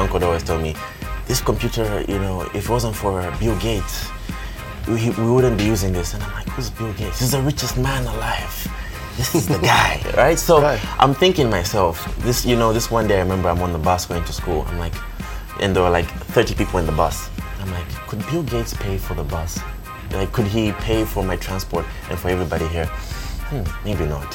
You know, my uncle always told me, this computer, you know, if it wasn't for Bill Gates, we, we wouldn't be using this. And I'm like, who's Bill Gates? He's the richest man alive. This is the guy, right? So Right. I'm thinking myself, this, you know, this one day I remember I'm on the bus going to school. I'm like, and there were like 30 people in the bus. I'm like, could Bill Gates pay for the bus? Like, could he pay for my transport and for everybody here? Hmm, maybe not.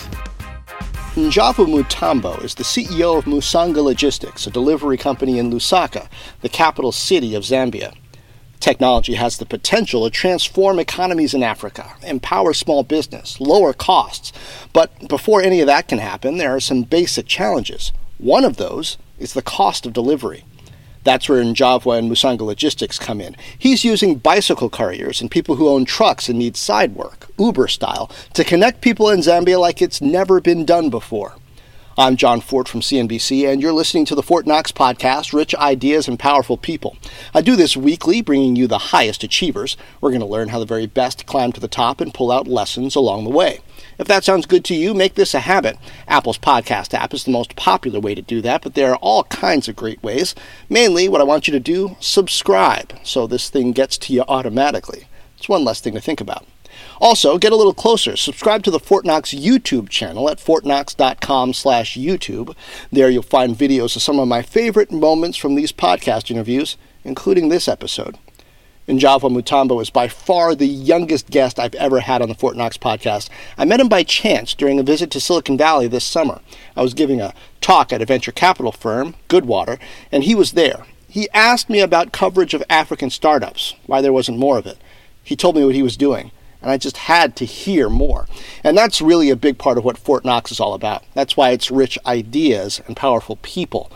Njavwa Mutambo is the CEO of Musanga Logistics, a delivery company in Lusaka, the capital city of Zambia. Technology has the potential to transform economies in Africa, empower small business, lower costs. But before any of that can happen, there are some basic challenges. One of those is the cost of delivery. That's where Njavwa and Musanga Logistics come in. He's using bicycle couriers and people who own trucks and need side work, Uber style, to connect people in Zambia like it's never been done before. I'm Jon Fortt from CNBC, and you're listening to the Fortt Knox podcast, Rich Ideas and Powerful People. I do this weekly, bringing you the highest achievers. We're going to learn how the very best climb to the top and pull out lessons along the way. If that sounds good to you, make this a habit. Apple's podcast app is the most popular way to do that, but there are all kinds of great ways. Mainly, what I want you to do, subscribe, so this thing gets to you automatically. It's one less thing to think about. Also, get a little closer. Subscribe to the Fortt Knox YouTube channel at fortknox.com slash YouTube. There you'll find videos of some of my favorite moments from these podcast interviews, including this episode. Njavwa Mutambo is by far the youngest guest I've ever had on the Fortt Knox podcast. I met him by chance during a visit to Silicon Valley this summer. I was giving a talk at a venture capital firm, Goodwater, and he was there. He asked me about coverage of African startups, why there wasn't more of it. He told me what he was doing, and I just had to hear more. And that's really a big part of what Fortt Knox is all about. That's why it's rich ideas and powerful people.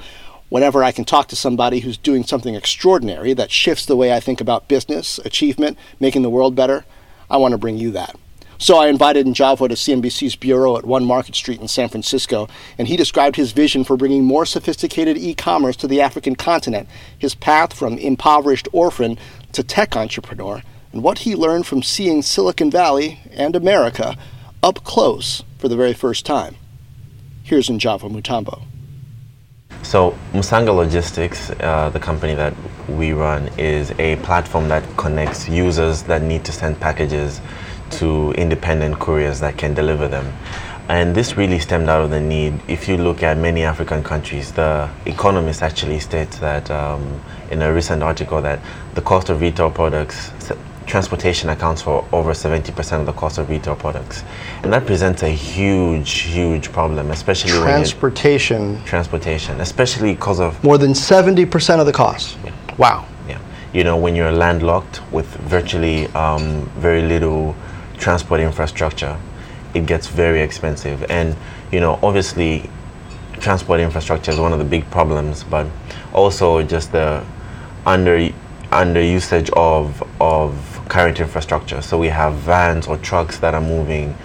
Whenever I can talk to somebody who's doing something extraordinary that shifts the way I think about business, achievement, making the world better, I want to bring you that. So I invited Njavwa to CNBC's bureau at One Market Street in San Francisco, and he described his vision for bringing more sophisticated e-commerce to the African continent, his path from impoverished orphan to tech entrepreneur, and what he learned from seeing Silicon Valley and America up close for the very first time. Here's Njavwa Mutambo. So, Musanga Logistics, uh, the company that we run, is a platform that connects users that need to send packages to independent couriers that can deliver them. And this really stemmed out of the need. If you look at many African countries, the Economist actually states that um, in a recent article that the cost of retail products, transportation accounts for over 70% of the cost of retail products. And that presents a huge, huge problem, especially when you- Transportation, transportation, especially because of more than 70% of the cost. Wow. yeah, you know when you're landlocked with virtually um, very little transport infrastructure, it gets very expensive. And you know obviously transport infrastructure is one of the big problems, but also just the under under usage of of current infrastructure. So we have vans or trucks that are moving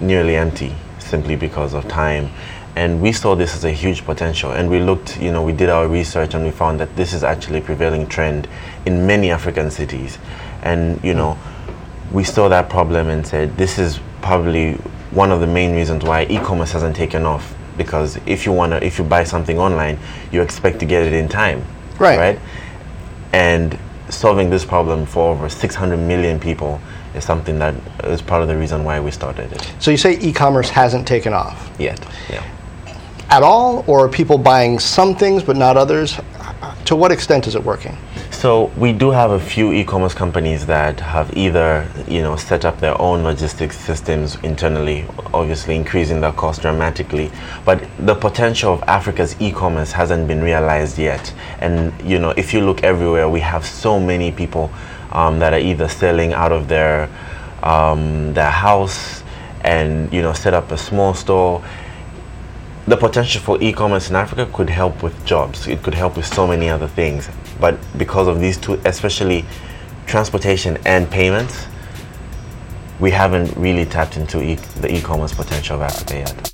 nearly empty simply because of time. And we saw this as a huge potential. And we looked, you know, we did our research and we found that this is actually a prevailing trend in many African cities. And, you know, we saw that problem and said this is probably one of the main reasons why e-commerce hasn't taken off. Because if you wanna if you buy something online, you expect to get it in time. Right. Right? And solving this problem for over 600 million people is something that is part of the reason why we started it. So you say e-commerce hasn't taken off Yet, yeah. at all, or are people buying some things but not others? To what extent is it working? So we do have a few e-commerce companies that have either, you know, set up their own logistics systems internally, obviously increasing their cost dramatically. But the potential of Africa's e-commerce hasn't been realized yet. And you know, if you look everywhere, we have so many people um, that are either selling out of their um, their house and you know set up a small store the potential for e-commerce in Africa could help with jobs. It could help with so many other things. But because of these two, especially transportation and payments, we haven't really tapped into e- the e-commerce potential of Africa yet.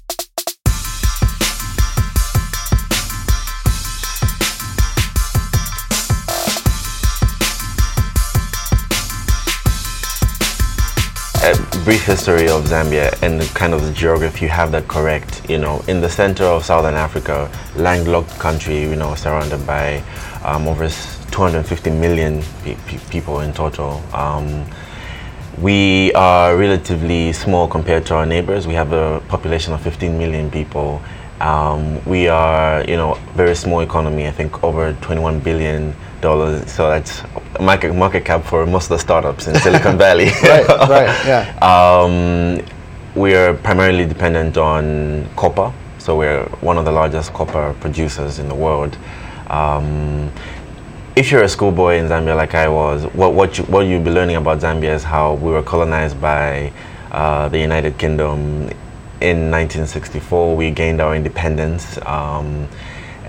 Brief history of Zambia and kind of the geography, you have that correct. You know, in the center of southern Africa, landlocked country, you know, surrounded by um, over 250 million pe- people in total. Um, we are relatively small compared to our neighbors. We have a population of 15 million people. Um, we are, you know, very small economy. I think over 21 billion dollars. So that's market market cap for most of the startups in Silicon Valley. right, right, yeah. Um, we are primarily dependent on copper, so we're one of the largest copper producers in the world. Um, if you're a schoolboy in Zambia like I was, what what you, what you'll be learning about Zambia is how we were colonized by uh, the United Kingdom in 1964. We gained our independence, um,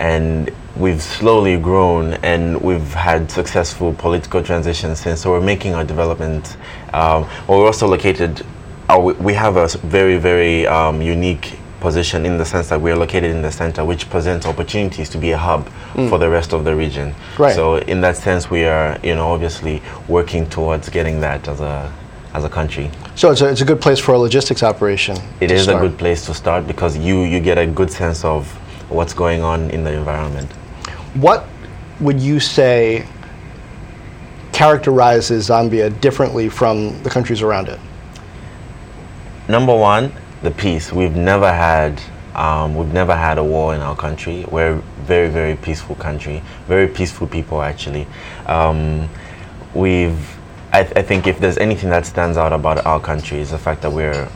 and we've slowly grown and we've had successful political transitions since. So we're making our development. Um, well, we're also located. Uh, we- we have a very very um, unique position in the sense that we're located in the center, which presents opportunities to be a hub for the rest of the region. Right. So in that sense, we are you know obviously working towards getting that as a as a country. So it's a, it's a good place for a logistics operation. It is start. a good place to start because you you get a good sense of what's going on in the environment. What would you say characterizes Zambia differently from the countries around it? Number one, the peace. We've never had um, we've never had a war in our country. We're a very very peaceful country, very peaceful people actually. Um, we've I, th- I think if there's anything that stands out about our country is the fact that we're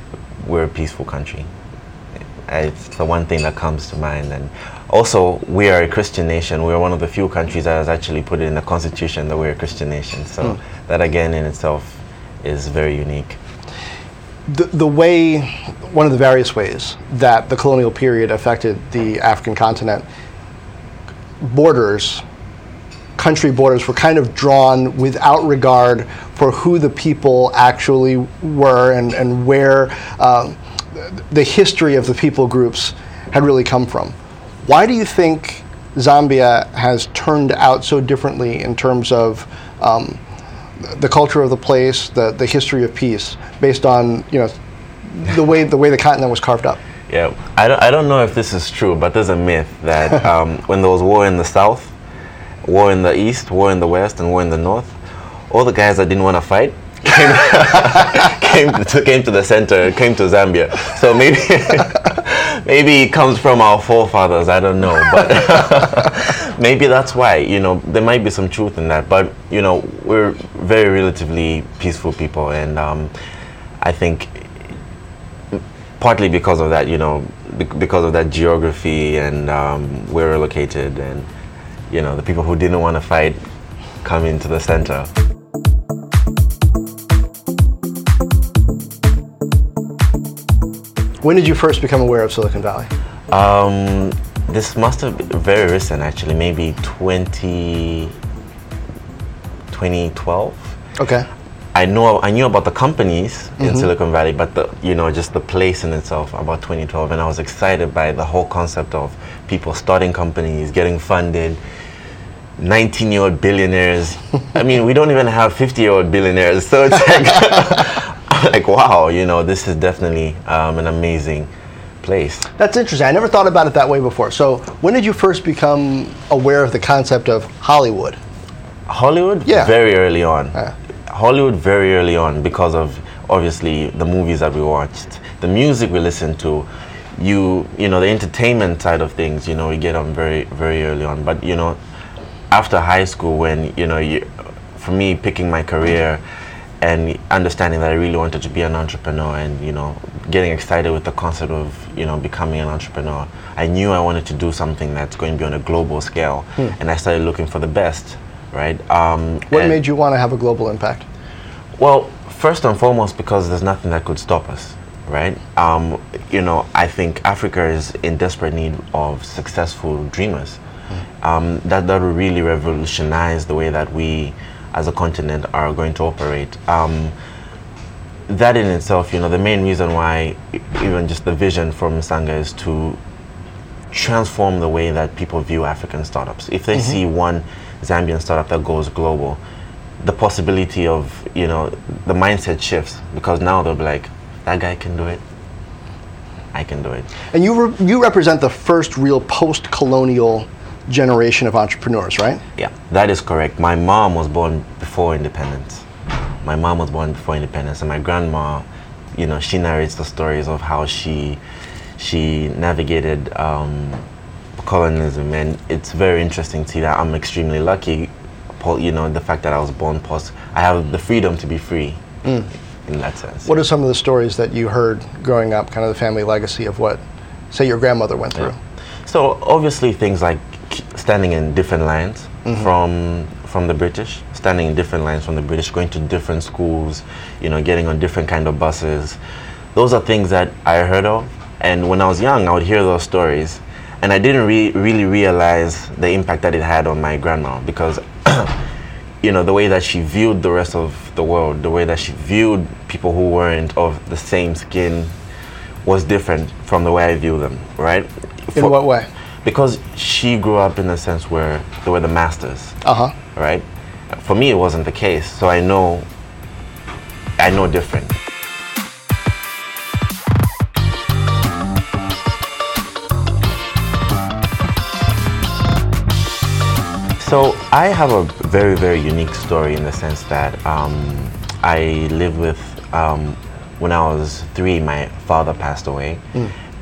we're a peaceful country. It's the one thing that comes to mind. And also, we are a Christian nation. We're one of the few countries that has actually put it in the constitution that we're a Christian nation. So that again in itself is very unique. The, the way, one of the various ways that the colonial period affected the African continent, borders, country borders were kind of drawn without regard for who the people actually were and, and where um, the history of the people groups had really come from. Why do you think Zambia has turned out so differently in terms of um, the culture of the place, the, the history of peace, based on you know the way the way the continent was carved up? Yeah, I don't, I don't know if this is true, but there's a myth that um, when there was war in the south, war in the east, war in the west, and war in the north, all the guys that didn't want to fight came, came, to, came to the center, came to Zambia. So maybe maybe it comes from our forefathers. I don't know, but maybe that's why. You know, there might be some truth in that. But you know, we're very relatively peaceful people, and um, I think partly because of that, you know, because of that geography and um, where we're located, and you know, the people who didn't want to fight come into the center. When did you first become aware of Silicon Valley? Um, this must have been very recent, actually, maybe 20, 2012. Okay. I know I knew about the companies in Silicon Valley, but the you know just the place in itself about 2012, and I was excited by the whole concept of people starting companies, getting funded. 19 year old billionaires. I mean, we don't even have 50 year old billionaires. So it's like, like wow, you know, this is definitely um, an amazing place. That's interesting. I never thought about it that way before. So, when did you first become aware of the concept of Hollywood? Hollywood, Yeah. very early on. Yeah. Hollywood, very early on, because of obviously the movies that we watched, the music we listened to. You, you know, the entertainment side of things. You know, we get on very, very early on. But you know, after high school, when you know, you, for me, picking my career and understanding that I really wanted to be an entrepreneur, and you know, getting excited with the concept of you know becoming an entrepreneur, I knew I wanted to do something that's going to be on a global scale, and I started looking for the best. Right. Um, What made you want to have a global impact? well, first and foremost, because there's nothing that could stop us, right? Um, you know, I think Africa is in desperate need of successful dreamers. Um, that that will really revolutionize the way that we, as a continent, are going to operate. Um, that in itself, you know, the main reason why, even just the vision for Musanga is to transform the way that people view African startups. If they see one Zambian startup that goes global, the possibility of, you know, the mindset shifts because now they'll be like, that guy can do it. I can do it. And you re- you represent the first real post-colonial generation of entrepreneurs, right? Yeah, that is correct. My mom was born before independence. My mom was born before independence, and my grandma, you know, she narrates the stories of how she she navigated um, colonialism, and it's very interesting to see that. I'm extremely lucky, you know, the fact that I was born post. I have the freedom to be free, in that sense. What are some of the stories that you heard growing up, kind of the family legacy of what, say, your grandmother went through? So obviously things like standing in different lines mm-hmm. from from the British, standing in different lines from the British, going to different schools, you know, getting on different kind of buses. Those are things that I heard of, and when I was young, I would hear those stories, and I didn't re- really realize the impact that it had on my grandma because. You know the way that she viewed the rest of the world, the way that she viewed people who weren't of the same skin, was different from the way I view them, right? In For- what way? Because she grew up in a sense where they were the masters, Uh huh. right? For me, it wasn't the case, so I know, I know different. So I have a very, very unique story in the sense that um, I lived with, um, when I was three, my father passed away.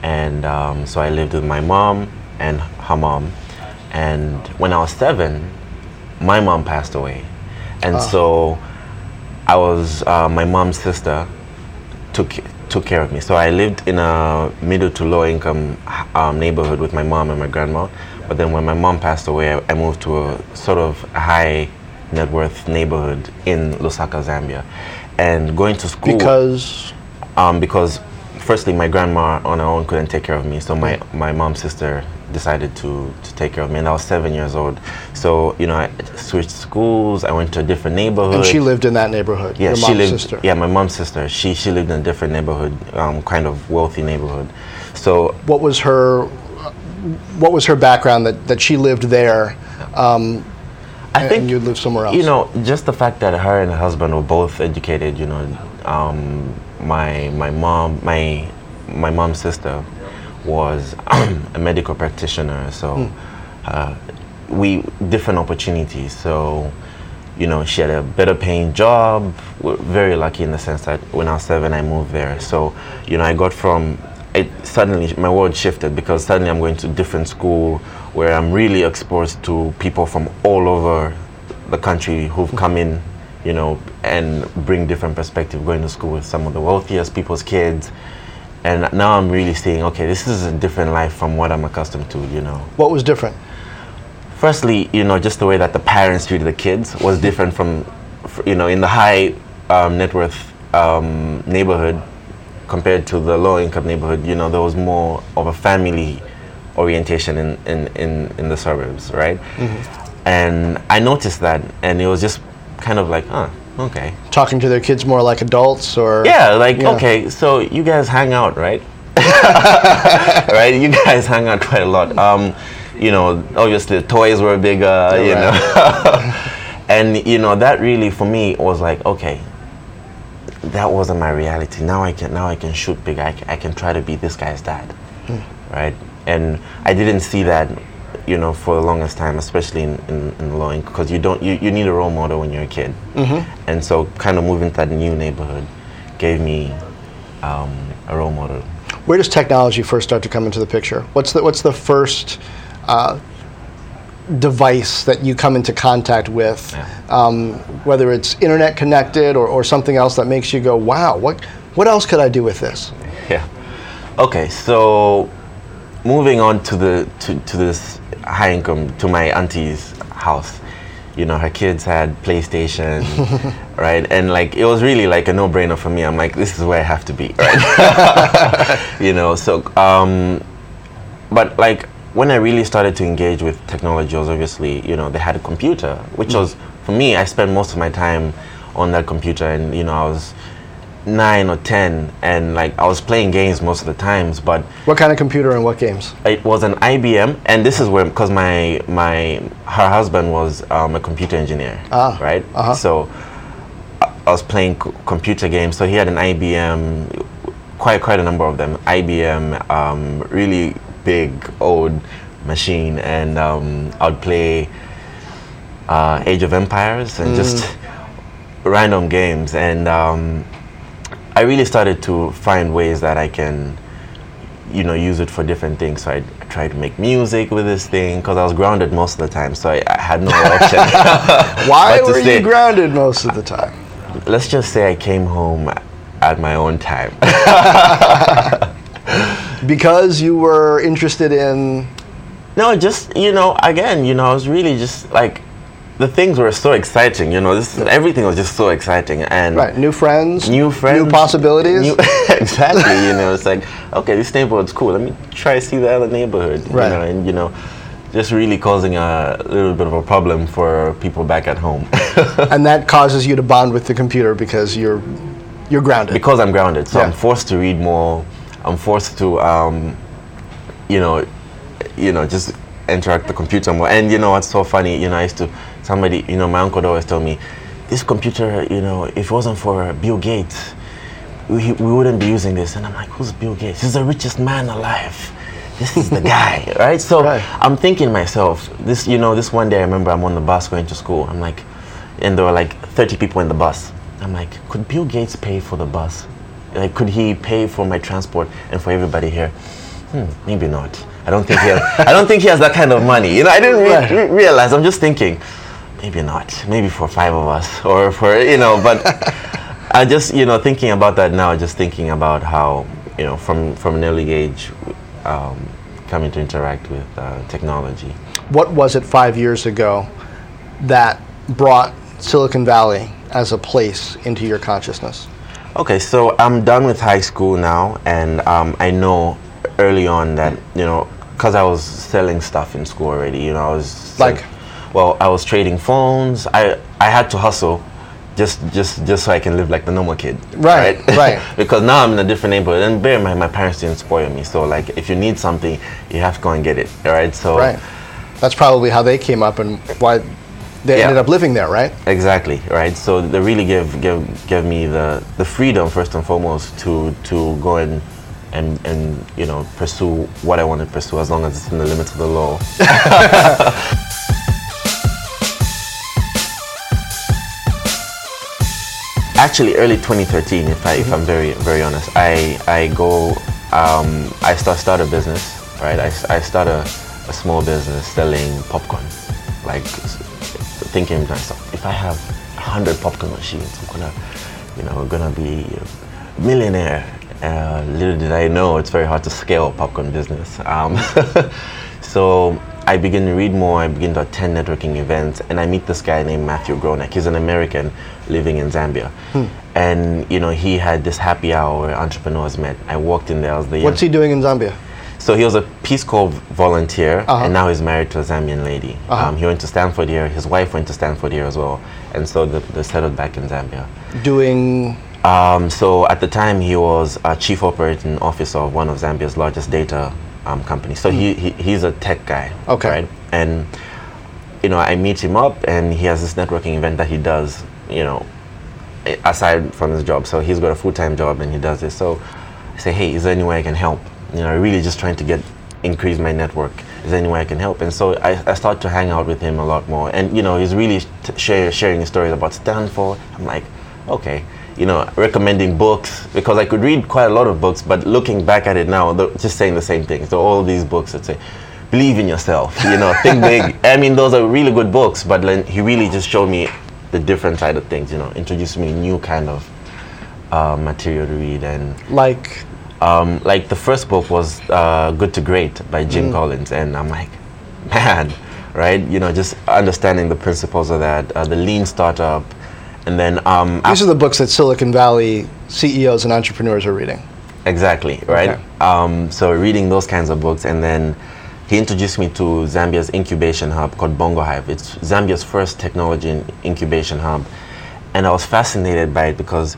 And um, so I lived with my mom and her mom. And when I was seven, my mom passed away. And so I was, uh, my mom's sister took took care of me. So I lived in a middle to low income um, neighborhood with my mom and my grandma. But then when my mom passed away, I, I moved to a sort of high net worth neighborhood in Lusaka, Zambia, and going to school Because um, because firstly my grandma on her own couldn't take care of me so my, my mom's sister decided to, to take care of me and i was seven years old so you know i switched schools i went to a different neighborhood and she lived in that neighborhood. yeah your she mom's lived sister. yeah my mom's sister she she lived in a different neighborhood um, kind of wealthy neighborhood so What was her? What was her background that, that she lived there? Um, i think and you lived somewhere else. You know, just the fact that her and her husband were both educated. You know, um, my my mom, my my mom's sister, was a medical practitioner. So, uh, we different opportunities. So, you know, she had a better paying job. We're very lucky in the sense that when I was seven, I moved there. So, you know, I got from it suddenly my world shifted because suddenly I'm going to different school where I'm really exposed to people from all over the country who've come in, you know, and bring different perspective. Going to school with some of the wealthiest people's kids, and now I'm really seeing, okay, this is a different life from what I'm accustomed to, you know. what was different? Firstly, you know, just the way that the parents treated the kids was different from, you know, in the high um, net worth um, neighborhood compared to the low income neighborhood. You know, there was more of a family orientation in, in, in, in the suburbs, right? And I noticed that, and it was just kind of like, huh, okay. Talking to their kids more like adults, or Yeah, like Yeah. okay, so you guys hang out, right? right, you guys hang out quite a lot. Um, you know, obviously the toys were bigger, you Right. know, and you know that really for me was like okay, that wasn't my reality. Now I can now I can shoot big. I I can try to be this guy's dad, right? And I didn't see that, you know, for the longest time, especially in in, in low income, because you don't you, you need a role model when you're a kid, and so kind of moving to that new neighborhood gave me um, a role model. Where does technology first start to come into the picture? What's the what's the first uh, device that you come into contact with, Yeah. um, whether it's internet connected or, or something else that makes you go, "Wow, what what else could I do with this?" Yeah. Okay, so moving on to the to, to this high income to my auntie's house. you know, her kids had PlayStation, right? And like it was really like a no-brainer for me. I'm like, this is where I have to be, right? you know, so um, but like when I really started to engage with technology was obviously, you know, they had a computer, which mm. was for me, I spent most of my time on that computer and you know, I was nine or ten and like I was playing games most of the times but what kind of computer and what games it was an IBM and this is where because my my her husband was um, a computer engineer ah, right uh-huh. so I was playing c- computer games so he had an IBM quite quite a number of them IBM um, really big old machine and um, I'd play uh, Age of Empires and mm. just random games and um, I really started to find ways that I can, you know, use it for different things. So I tried to make music with this thing because I was grounded most of the time, so I, I had no option. Why were you grounded most of the time? Let's just say I came home at my own time. because you were interested in. No, just you know, again, you know, I was really just like the things were so exciting. You know, this everything was just so exciting and right. New friends, new friends, new possibilities. New exactly. you know, it's like okay, this neighborhood's cool. Let me try to see the other neighborhood. Right. You know, and you know, just really causing a little bit of a problem for people back at home. and that causes you to bond with the computer because you're you're grounded. Because I'm grounded, so yeah. I'm forced to read more. I'm forced to, um, you know, you know, just interact with the computer more. And you know what's so funny? You know, I used to somebody, you know, my uncle always told me, this computer, you know, if it wasn't for Bill Gates, we, we wouldn't be using this. And I'm like, who's Bill Gates? He's the richest man alive. This is the guy, right? So right. I'm thinking myself, this, you know, this one day I remember I'm on the bus going to school. I'm like, and there were like 30 people in the bus. I'm like, could Bill Gates pay for the bus? Like, could he pay for my transport and for everybody here? Hmm, maybe not. I don't think he has, I don't think he has that kind of money. You know, I didn't re- re- realize. I'm just thinking, maybe not. Maybe for five of us, or for you know. But I just you know thinking about that now. Just thinking about how you know from from an early age, um, coming to interact with uh, technology. What was it five years ago that brought Silicon Valley as a place into your consciousness? Okay, so I'm done with high school now, and um, I know early on that you know because I was selling stuff in school already. You know, I was like well, I was trading phones. I I had to hustle just just just so I can live like the normal kid. Right, right. right. because now I'm in a different neighborhood, and bear in mind, my parents didn't spoil me. So like, if you need something, you have to go and get it. Right. So. Right. That's probably how they came up and why they yeah. ended up living there, right? Exactly, right. So they really give give give me the the freedom first and foremost to to go and and and you know pursue what I want to pursue as long as it's in the limits of the law. actually early 2013 if I if I'm very very honest. I I go um, I start start a business right? I, I start a, a small business selling popcorn like thinking to myself if I have 100 popcorn machines I'm gonna you know gonna be a millionaire. Uh, little did I know it's very hard to scale a popcorn business. Um, so I begin to read more, I begin to attend networking events, and I meet this guy named Matthew Gronek. He's an American living in Zambia. Hmm. And, you know, he had this happy hour where entrepreneurs met. I walked in there, I was the What's he doing in Zambia? So he was a Peace Corps volunteer, uh-huh. and now he's married to a Zambian lady. Uh-huh. Um, he went to Stanford here, his wife went to Stanford here as well, and so they settled back in Zambia. Doing um, so at the time, he was a chief operating officer of one of Zambia's largest data um, company. So mm. he, he, he's a tech guy. Okay. Right? And you know, I meet him up, and he has this networking event that he does. You know, aside from his job, so he's got a full time job and he does this. So I say, hey, is there any way I can help? You know, really just trying to get increase my network. Is there any way I can help? And so I, I start to hang out with him a lot more. And you know, he's really t- share, sharing his stories about Stanford. I'm like, okay you know, recommending books because I could read quite a lot of books, but looking back at it now, just saying the same thing. So all these books that say, believe in yourself, you know, think big. I mean, those are really good books, but then he really just showed me the different side of things, you know, introduced me new kind of uh, material to read and like. Um, like the first book was uh, Good to Great by Jim mm. Collins, and I'm like, man, right? You know, just understanding the principles of that, uh, the lean startup, and then um, These are the books that Silicon Valley CEOs and entrepreneurs are reading. Exactly, right? Okay. Um, so reading those kinds of books, and then he introduced me to Zambia's incubation hub called Bongo Hive. It's Zambia's first technology incubation hub, and I was fascinated by it because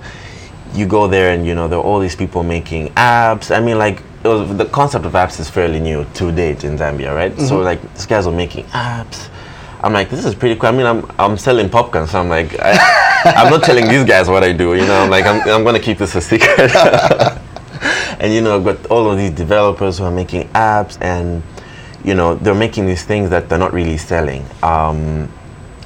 you go there and you know there are all these people making apps. I mean, like it was, the concept of apps is fairly new to date in Zambia, right? So mm-hmm. like these guys were making apps. I'm like, this is pretty cool. I mean, I'm I'm selling popcorn, so I'm like, I, I'm not telling these guys what I do. You know, I'm like, I'm I'm gonna keep this a secret. and you know, I've got all of these developers who are making apps, and you know, they're making these things that they're not really selling. Um,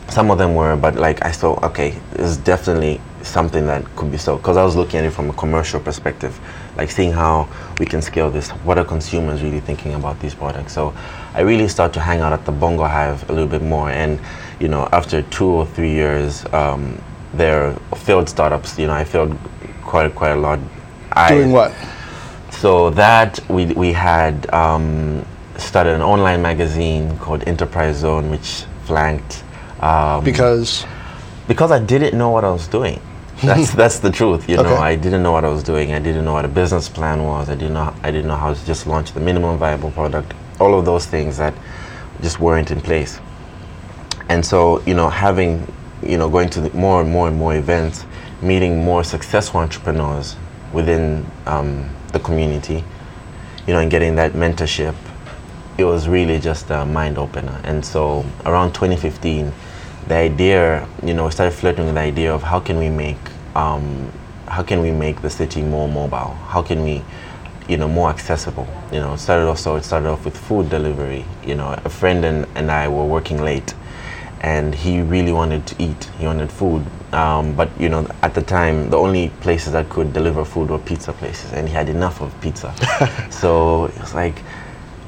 some of them were, but like I saw, okay, this is definitely something that could be sold because I was looking at it from a commercial perspective, like seeing how we can scale this. What are consumers really thinking about these products? So I really start to hang out at the Bongo Hive a little bit more, and you know, after two or three years, um, they're failed startups. You know, I failed quite quite a lot. I, Doing what? so that we we had um, started an online magazine called Enterprise Zone, which flanked um, Because because I didn't know what I was doing. That's that's the truth. You know, Okay. I didn't know what I was doing. I didn't know what a business plan was. I didn't know I didn't know how to just launch the minimum viable product. All of those things that just weren't in place. And so, you know, having, you know, going to the more and more and more events, meeting more successful entrepreneurs within um, the community, you know, and getting that mentorship, it was really just a mind opener. And so, around 2015, the idea, you know, we started flirting with the idea of how can we make, um, how can we make the city more mobile? How can we, you know, more accessible? You know, it started off so it started off with food delivery. You know, a friend and, and I were working late, and he really wanted to eat. He wanted food, um, but you know, at the time, the only places that could deliver food were pizza places, and he had enough of pizza. so it was like,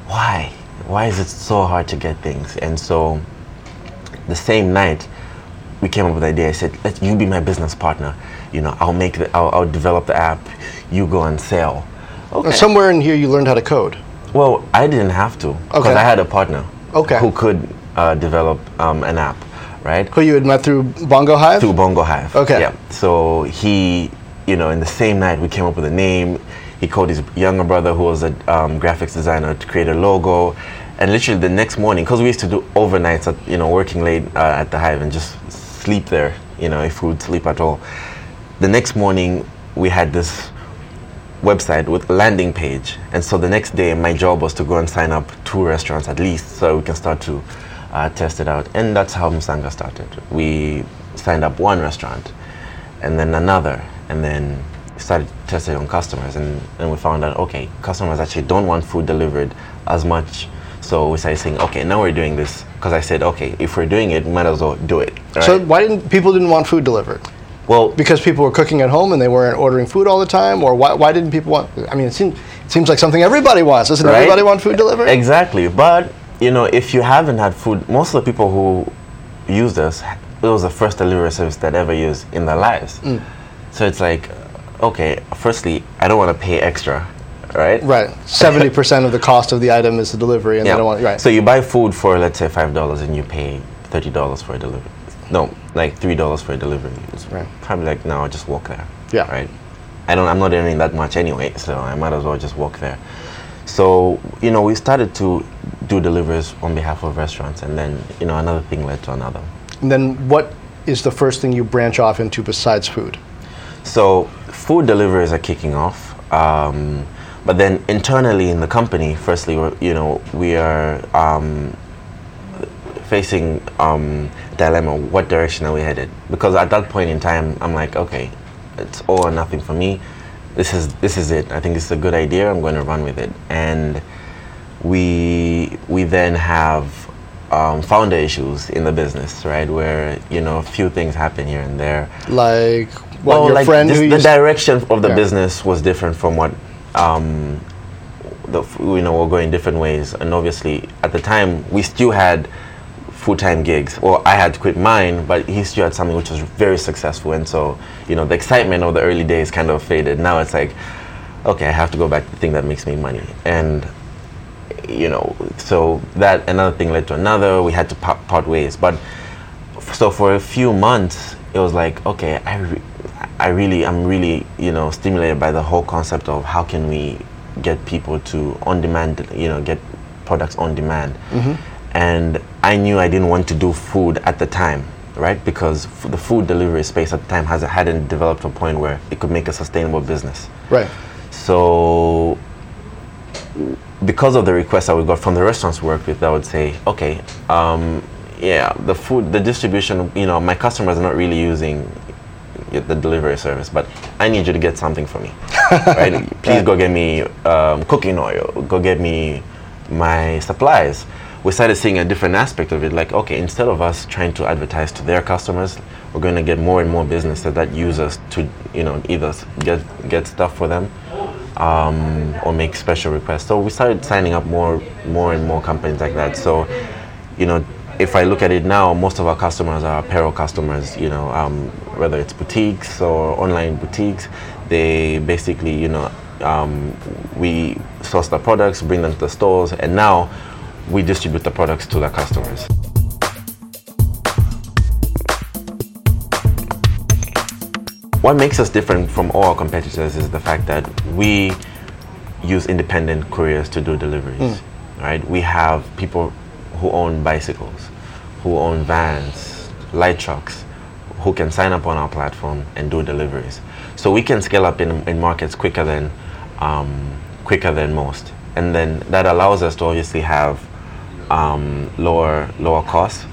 why? Why is it so hard to get things? And so the same night we came up with the idea. I said, "Let you be my business partner. You know, I'll make the, I'll, I'll develop the app. You go and sell." Okay. somewhere in here you learned how to code. well, I didn't have to because Okay. I had a partner. Okay. Who could uh, develop um, an app, right? Who you had met through Bongo Hive? through Bongo Hive. Okay. Yeah. So he, you know, in the same night we came up with a name. He called his younger brother, who was a um, graphics designer, to create a logo. And literally the next morning, because we used to do overnights, at, you know, working late uh, at the Hive and just sleep there, you know, if we would sleep at all. The next morning we had this website with a landing page. And so the next day, my job was to go and sign up two restaurants at least so we can start to uh, test it out. And that's how Musanga started. We signed up one restaurant and then another, and then started testing on customers. And then we found out, okay, customers actually don't want food delivered as much. So we started saying, okay, now we're doing this. Because I said, okay, if we're doing it, might as well do it. So why didn't people didn't want food delivered? well, Because people were cooking at home and they weren't ordering food all the time, or why, why didn't people want? I mean, it seems it seems like something everybody wants. Doesn't Right? everybody want food delivered? Exactly. But, you know, if you haven't had food, most of the people who use this, it was the first delivery service that ever used in their lives. Mm. So it's like, okay, firstly, I don't want to pay extra, right? Right. Seventy percent of the cost of the item is the delivery, and they don't want. Right. So you buy food for, let's say, $5 and you pay $30 for a delivery. No, like $3 for a delivery. It's Right. probably like, no, I'll just walk there. Yeah. Right? I don't, I'm not earning that much anyway, so I might as well just walk there. So, you know, we started to do deliveries on behalf of restaurants, and then, you know, another thing led to another. and then what is the first thing you branch off into besides food? So, food deliveries are kicking off. Um, but then internally in the company, firstly, you know, we are um, facing um, dilemma. What direction are we headed? Because at that point in time, I'm like, okay, it's all or nothing for me. This is this is it. I think this is a good idea. I'm going to run with it. And we we then have um, founder issues in the business, right? Where you know a few things happen here and there. Like what Well, your like friend the direction of the Yeah. business was different from what um, the you know we're going different ways, and obviously at the time we still had full-time gigs. Well, I had to quit mine, but he still had something which was very successful, and so you know the excitement of the early days kind of faded. Now it's like, okay, I have to go back to the thing that makes me money, and you know, so that another thing led to another. We had to part, part ways. But so for a few months, it was like, okay, I, re- I really, I'm really, you know, stimulated by the whole concept of how can we get people to on demand, you know, get products on demand. And I knew I didn't want to do food at the time, right? Because f- the food delivery space at the time has hadn't developed to a point where it could make a sustainable business. Right. So, because of the requests that we got from the restaurants we worked with, I would say, okay, um, yeah, the food, the distribution, you know, my customers are not really using the delivery service, but I need you to get something for me, right? Please go get me um, cooking oil, go get me my supplies. We started seeing a different aspect of it, like, okay, instead of us trying to advertise to their customers, we're going to get more and more businesses that use us to, you know, either get get stuff for them um, or make special requests. So we started signing up more, more and more companies like that. So, you know, if I look at it now, most of our customers are apparel customers. You know, um, whether it's boutiques or online boutiques, they basically, you know, um, we source the products, bring them to the stores, and now we distribute the products to the customers. What makes us different from all our competitors is the fact that we use independent couriers to do deliveries. Right? We have people who own bicycles, who own vans, light trucks, who can sign up on our platform and do deliveries. So we can scale up in, in markets quicker than um, quicker than most, and then that allows us to obviously have um, lower lower costs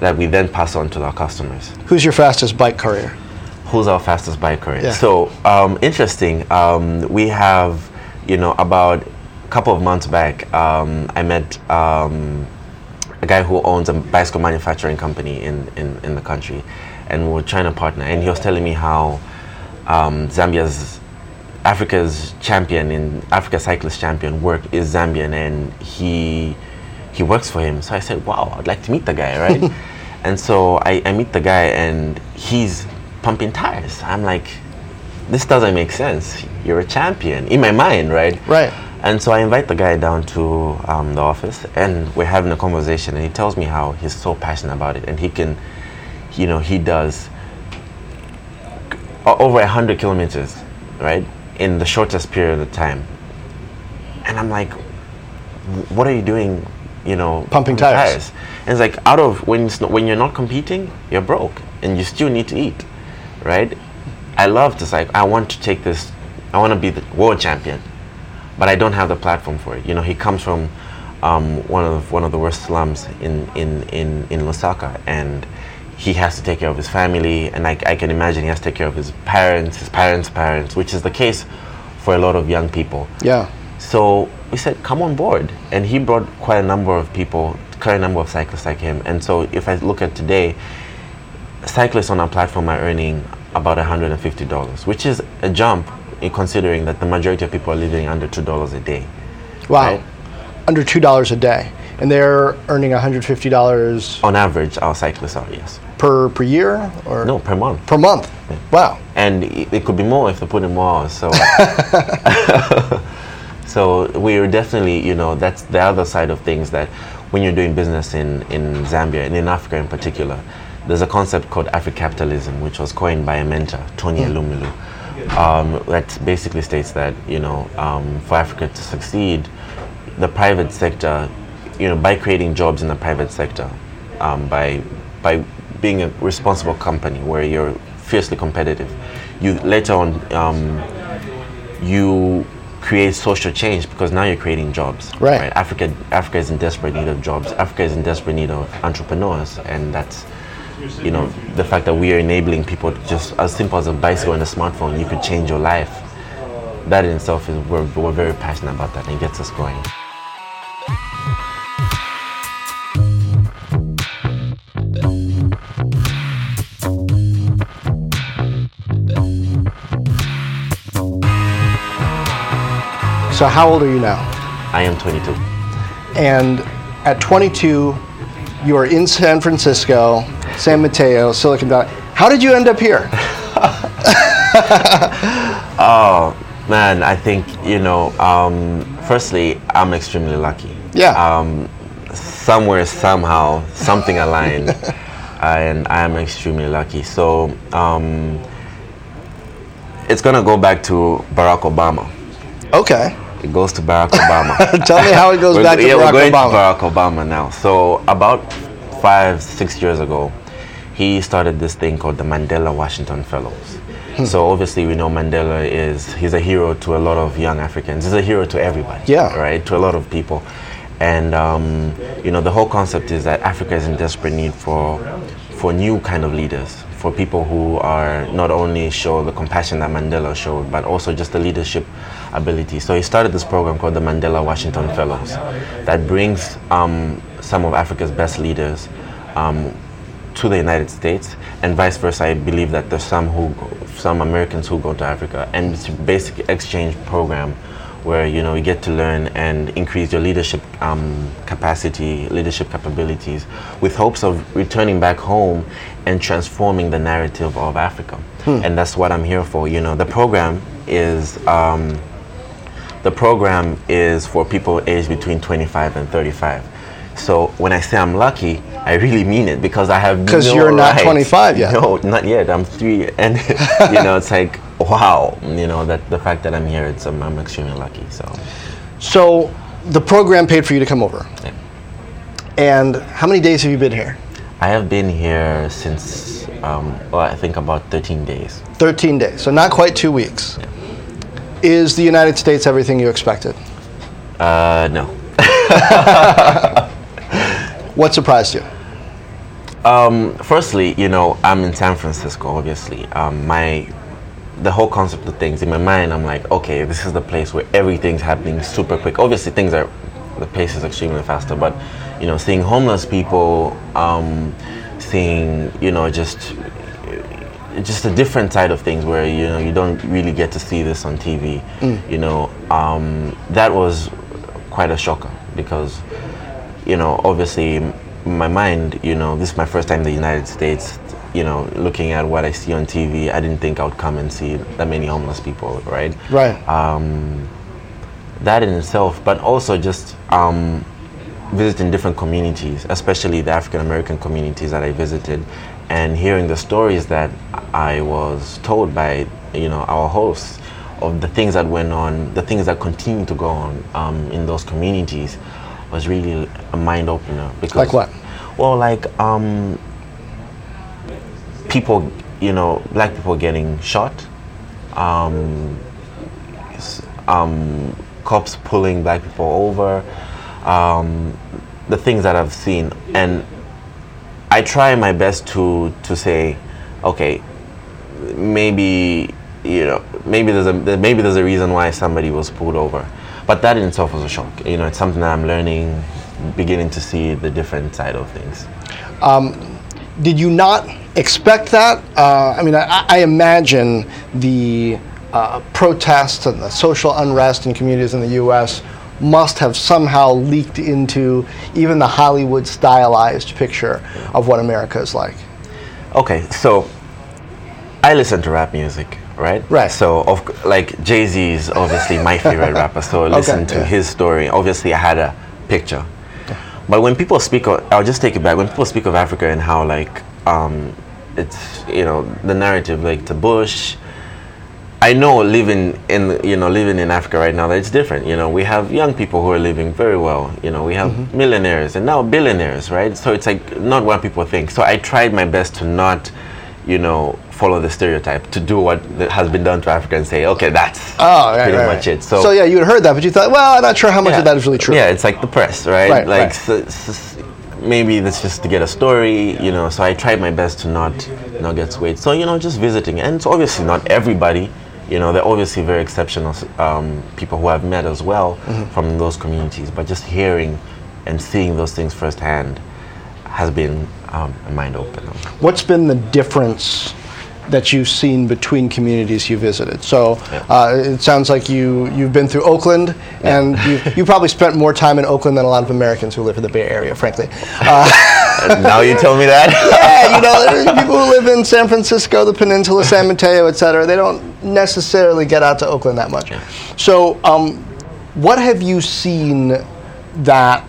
that we then pass on to our customers Who's your fastest bike courier? who's our fastest bike courier? Yeah. So um, interesting. Um, we have, you know, about a couple of months back, um, I met um, a guy who owns a bicycle manufacturing company in, in, in the country, and we we're trying to partner. And he was telling me how um, Zambia's Africa's champion in Africa cyclist champion work is Zambian, and he he works for him. So I said, "Wow, I'd like to meet the guy, right?" and so I, I meet the guy, and he's pumping tires. I'm like, "This doesn't make sense. You're a champion in my mind, right?" Right. And so I invite the guy down to um, the office, and we're having a conversation. And he tells me how he's so passionate about it, and he can, you know, he does over 100 kilometers, right, in the shortest period of time. And I'm like, what are you doing, you know, Pumping with tires. And it's like, out of, when, it's not, when you're not competing, you're broke, and you still need to eat, right? I love this, like, I want to take this, I want to be the world champion, but I don't have the platform for it. You know, he comes from um, one of one of the worst slums in in in in Lusaka, and he has to take care of his family, and I, I can imagine he has to take care of his parents, his parents' parents, which is the case for a lot of young people. Yeah. So we said, come on board. And he brought quite a number of people, quite a number of cyclists like him. And so if I look at today, cyclists on our platform are earning about $150, which is a jump considering that the majority of people are living under $2 a day. Wow. Right. Under two dollars a day, and they're earning one hundred fifty dollars On average, our cyclists are, yes. per per year or No, per month. per month. Wow. and i- it could be more if they put in more. So, uh, so we're definitely, you know, that's the other side of things that when you're doing business in, in Zambia and in Africa in particular, there's a concept called Africapitalism, which was coined by a mentor, Tony hmm. Elumelu, um, that basically states that, you know, um, for Africa to succeed, the private sector, you know, by creating jobs in the private sector, um, by by being a responsible company where you're fiercely competitive, you later on um, you create social change because now you're creating jobs. Right. Africa Africa is in desperate need of jobs. Africa is in desperate need of entrepreneurs, and that's you know the fact that we are enabling people just as simple as a bicycle and a smartphone, you could change your life. That in itself is we're, we're very passionate about that and gets us going. So how old are you now? I am 22. And at 22, you are in San Francisco, San Mateo, Silicon Valley. How did you end up here? Oh man, I think you know. Um, firstly, I'm extremely lucky. Yeah. Um, somewhere, somehow, something aligned, and I am extremely lucky. So um, it's gonna go back to Barack Obama. Okay. It goes to Barack Obama. Tell me how it goes back to yeah, Barack we're going Obama. to Barack Obama now. So about five, six years ago, he started this thing called the Mandela Washington Fellows. Hmm. So obviously we know Mandela is he's a hero to a lot of young Africans. He's a hero to everybody. Yeah. Right. To a lot of people, and um, you know the whole concept is that Africa is in desperate need for for new kind of leaders, for people who are not only show the compassion that Mandela showed, but also just the leadership ability. So he started this program called the Mandela Washington Fellows, that brings um, some of Africa's best leaders um, to the United States, and vice versa. I believe that there's some who, some Americans who go to Africa, and it's a basic exchange program where you know you get to learn and increase your leadership um, capacity, leadership capabilities, with hopes of returning back home and transforming the narrative of Africa. And that's what I'm here for. You know, the program is. Um, the program is for people aged between 25 and 35. So when I say I'm lucky, I really mean it because I have 'Cause no you're not right- 25 yet. No, not yet. I'm three, and you know it's like wow. You know that the fact that I'm here, it's um, I'm extremely lucky. So So the program paid for you to come over. Yeah. And how many days have you been here? I have been here since um, well, I think about 13 days. 13 days. So not quite two weeks. Is the United States everything you expected? Uh, no. What surprised you? Firstly, you know, I'm in San Francisco. Obviously, um, my the whole concept of things in my mind, I'm like, okay, this is the place where everything's happening super quick. Obviously, things are the pace is extremely faster, but you know, seeing homeless people, um, seeing you know, just just a different side of things where you know you don't really get to see this on TV. You know, um, that was quite a shocker because you know, obviously, my mind, you know, this is my first time in the United States. You know, looking at what I see on TV, I didn't think I would come and see that many homeless people, right? Right. Um, that in itself, but also just um, visiting different communities, especially the African American communities that I visited, and hearing the stories that I was told by, you know, our hosts of the things that went on, the things that continue to go on um, in those communities, was really a mind opener. Because Like what? Well, like um, people, you know, black people getting shot, um, um, cops pulling black people over, um, the things that I've seen, and I try my best to to say, okay, maybe you know, maybe there's a maybe there's a reason why somebody was pulled over, but that in itself was a shock. You know, it's something that I'm learning, beginning to see the different side of things. Did you not expect that? Uh, I mean, I, I imagine the uh, protests and the social unrest in communities in the U.S. must have somehow leaked into even the Hollywood stylized picture of what America is like. Okay, so I listen to rap music, right? Right. So of like Jay Z is obviously my favorite rapper. So listen to yeah. his story. Obviously, I had a picture. But when people speak, of, I'll just take it back. When people speak of Africa and how like um, it's you know the narrative like to Bush. I know living in you know living in Africa right now that it's different. You know we have young people who are living very well. You know we have Mm-hmm. millionaires and now billionaires, right? So it's like not what people think. So I tried my best to not, you know, follow the stereotype to do what has been done to Africa and say, okay, that's Oh, right, pretty right, much right. it. So, yeah, you had heard that, but you thought, well, I'm not sure how much of that is really true. yeah, it's like the press, right? Like right. s- s- maybe that's just to get a story, you know. So I tried my best to not not get swayed. So you know, just visiting, and it's obviously not everybody. You know, they're obviously very exceptional um, people who I've met as well Mm-hmm. from those communities. But just hearing and seeing those things firsthand has been um, mind opener. What's been the difference that you've seen between communities you visited? So uh, it sounds like you you've been through Oakland, and you you probably spent more time in Oakland than a lot of Americans who live in the Bay Area, frankly. Uh, now you tell me that. yeah, you know, people who live in San Francisco, the Peninsula, San Mateo, et cetera, they don't necessarily get out to Oakland that much. So, um, what have you seen that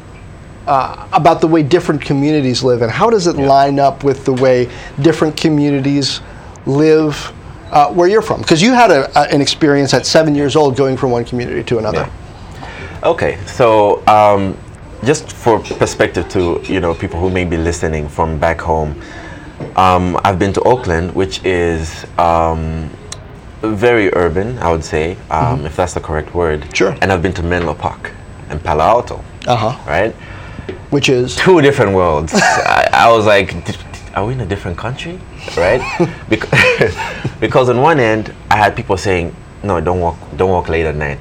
uh, about the way different communities live, and how does it line up with the way different communities live uh, where you're from? Because you had a, a, an experience at seven years old going from one community to another. Yeah. Okay, so um, just for perspective to you know people who may be listening from back home, um, I've been to Oakland, which is um, very urban, I would say, um, mm-hmm. if that's the correct word. Sure. And I've been to Menlo Park and Palo Alto. Uh huh. Right. Which is two different worlds. I, I, was like, are we in a different country? Right? because, because on one end, I had people saying, no, don't walk, don't walk late at night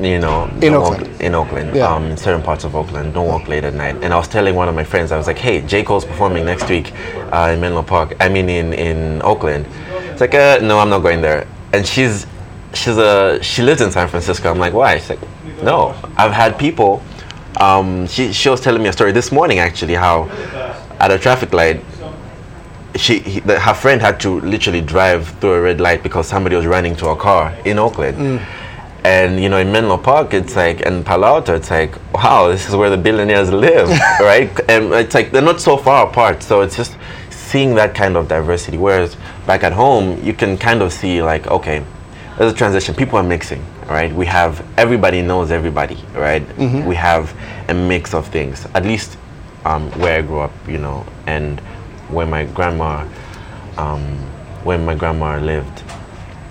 you know, in Oakland. Walk, in Oakland, yeah. um, in certain parts of Oakland, don't walk late at night. And I was telling one of my friends, I was like, hey, J. Cole's performing next week uh, in Menlo Park. I mean, in, in Oakland. It's like, uh, no, I'm not going there. And she's, she's a, she lives in San Francisco. I'm like, why? She's like, no, I've had people. Um, she, she was telling me a story this morning, actually, how at a traffic light, she he, the, her friend had to literally drive through a red light because somebody was running to a car in Oakland. Mm. And you know, in Menlo Park, it's like, and Palo Alto, it's like, wow, this is where the billionaires live, right? And it's like they're not so far apart. So it's just seeing that kind of diversity. Whereas back at home, you can kind of see like, okay, there's a transition. People are mixing, right? We have everybody knows everybody, right? Mm-hmm. We have a mix of things. At least um, where I grew up, you know, and where my grandma, um, where my grandma lived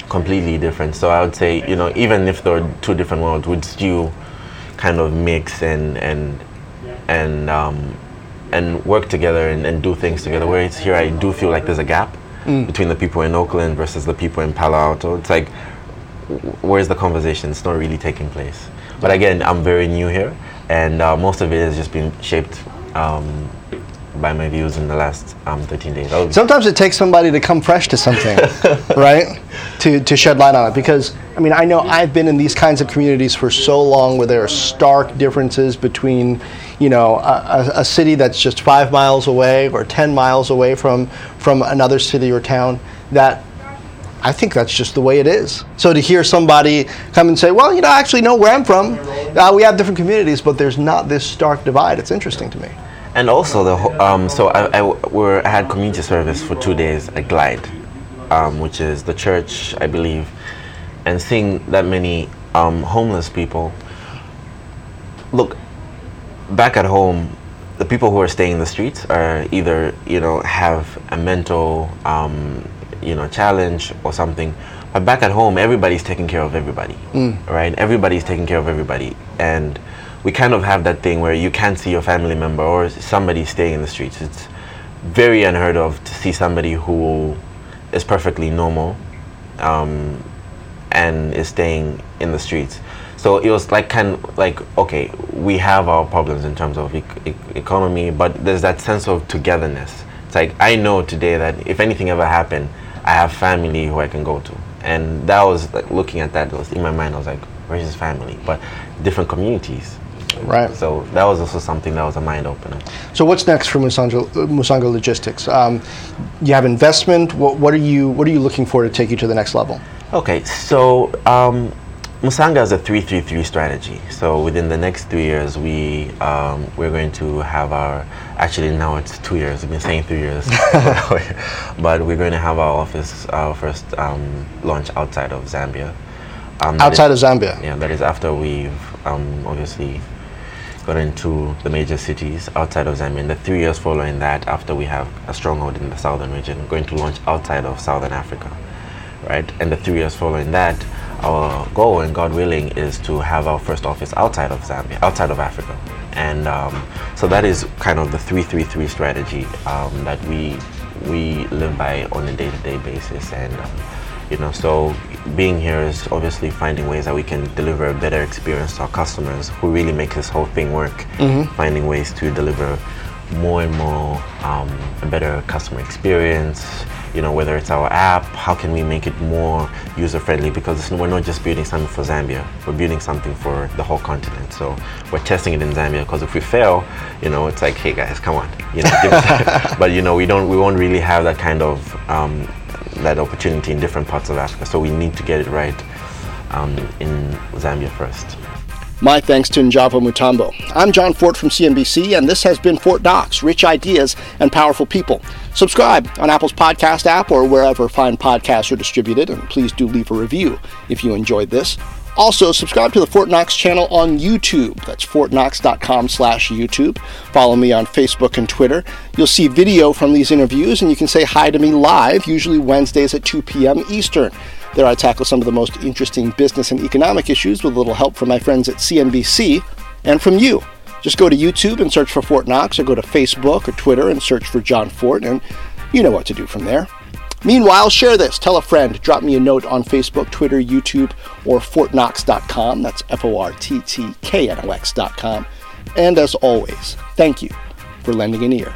completely different. So I would say, you know, even if there are two different worlds, we'd still kind of mix and and and um, and work together and, and do things together. Whereas here, I do feel like there's a gap mm. between the people in Oakland versus the people in Palo Alto. It's like, where's the conversation? It's not really taking place. But again, I'm very new here, and uh, most of it has just been shaped um, by my views in the last um, 13 days. Sometimes it takes somebody to come fresh to something, right? To, to shed light on it. Because, I mean, I know I've been in these kinds of communities for so long where there are stark differences between, you know, a, a city that's just five miles away or 10 miles away from, from another city or town that I think that's just the way it is. So to hear somebody come and say, well, you know, I actually know where I'm from. Uh, we have different communities, but there's not this stark divide. It's interesting to me. And also the um, so I, I, I had community service for two days at Glide, um, which is the church I believe, and seeing that many um, homeless people. Look, back at home, the people who are staying in the streets are either you know have a mental um, you know challenge or something. But back at home, everybody's taking care of everybody, mm. right? Everybody's taking care of everybody, and we kind of have that thing where you can't see your family member or somebody staying in the streets. It's very unheard of to see somebody who is perfectly normal um, and is staying in the streets. So it was like kind of like okay, we have our problems in terms of e- e- economy, but there's that sense of togetherness. It's like I know today that if anything ever happened, I have family who I can go to, and that was like looking at that was in my mind. I was like, where's his family? But different communities Right. So that was also something that was a mind opener. So what's next for Musanga, Musanga Logistics? Um, you have investment. What, what, are you What are you looking for to take you to the next level? Okay, so um, Musanga is a three-three-three strategy. So within the next three years, we um, we're going to have our actually now it's two years. I've been saying three years, but we're going to have our office, our first um, launch outside of Zambia. Um, outside is, of Zambia. Yeah, that is after we've um, obviously got into the major cities outside of Zambia. In the three years following that, after we have a stronghold in the southern region, going to launch outside of Southern Africa, right? And the three years following that, our goal, and God willing, is to have our first office outside of Zambia, outside of Africa. And um, so that is kind of the 333 strategy um, that we we live by on a day-to-day basis. And um, you know, so being here is obviously finding ways that we can deliver a better experience to our customers who really make this whole thing work. Mm-hmm. Finding ways to deliver more and more um, a better customer experience. You know, whether it's our app, how can we make it more user friendly? Because we're not just building something for Zambia, we're building something for the whole continent. So we're testing it in Zambia because if we fail, you know, it's like, hey guys, come on, you know. but you know, we don't, we won't really have that kind of um, that opportunity in different parts of Africa. So we need to get it right um, in Zambia first. My thanks to Njavwa Mutambo. I'm Jon Fortt from CNBC, and this has been Fortt Knox Rich Ideas and Powerful People. Subscribe on Apple's podcast app or wherever fine podcasts are distributed, and please do leave a review if you enjoyed this. Also, subscribe to the Fortt Knox channel on YouTube. That's forttknox.com slash YouTube. Follow me on Facebook and Twitter. You'll see video from these interviews, and you can say hi to me live, usually Wednesdays at 2 p.m. Eastern. There I tackle some of the most interesting business and economic issues with a little help from my friends at CNBC and from you. Just go to YouTube and search for Fortt Knox, or go to Facebook or Twitter and search for Jon Fortt, and you know what to do from there. Meanwhile, share this, tell a friend, drop me a note on Facebook, Twitter, YouTube, or forttknox.com. That's F O R T T K N O X.com. And as always, thank you for lending an ear.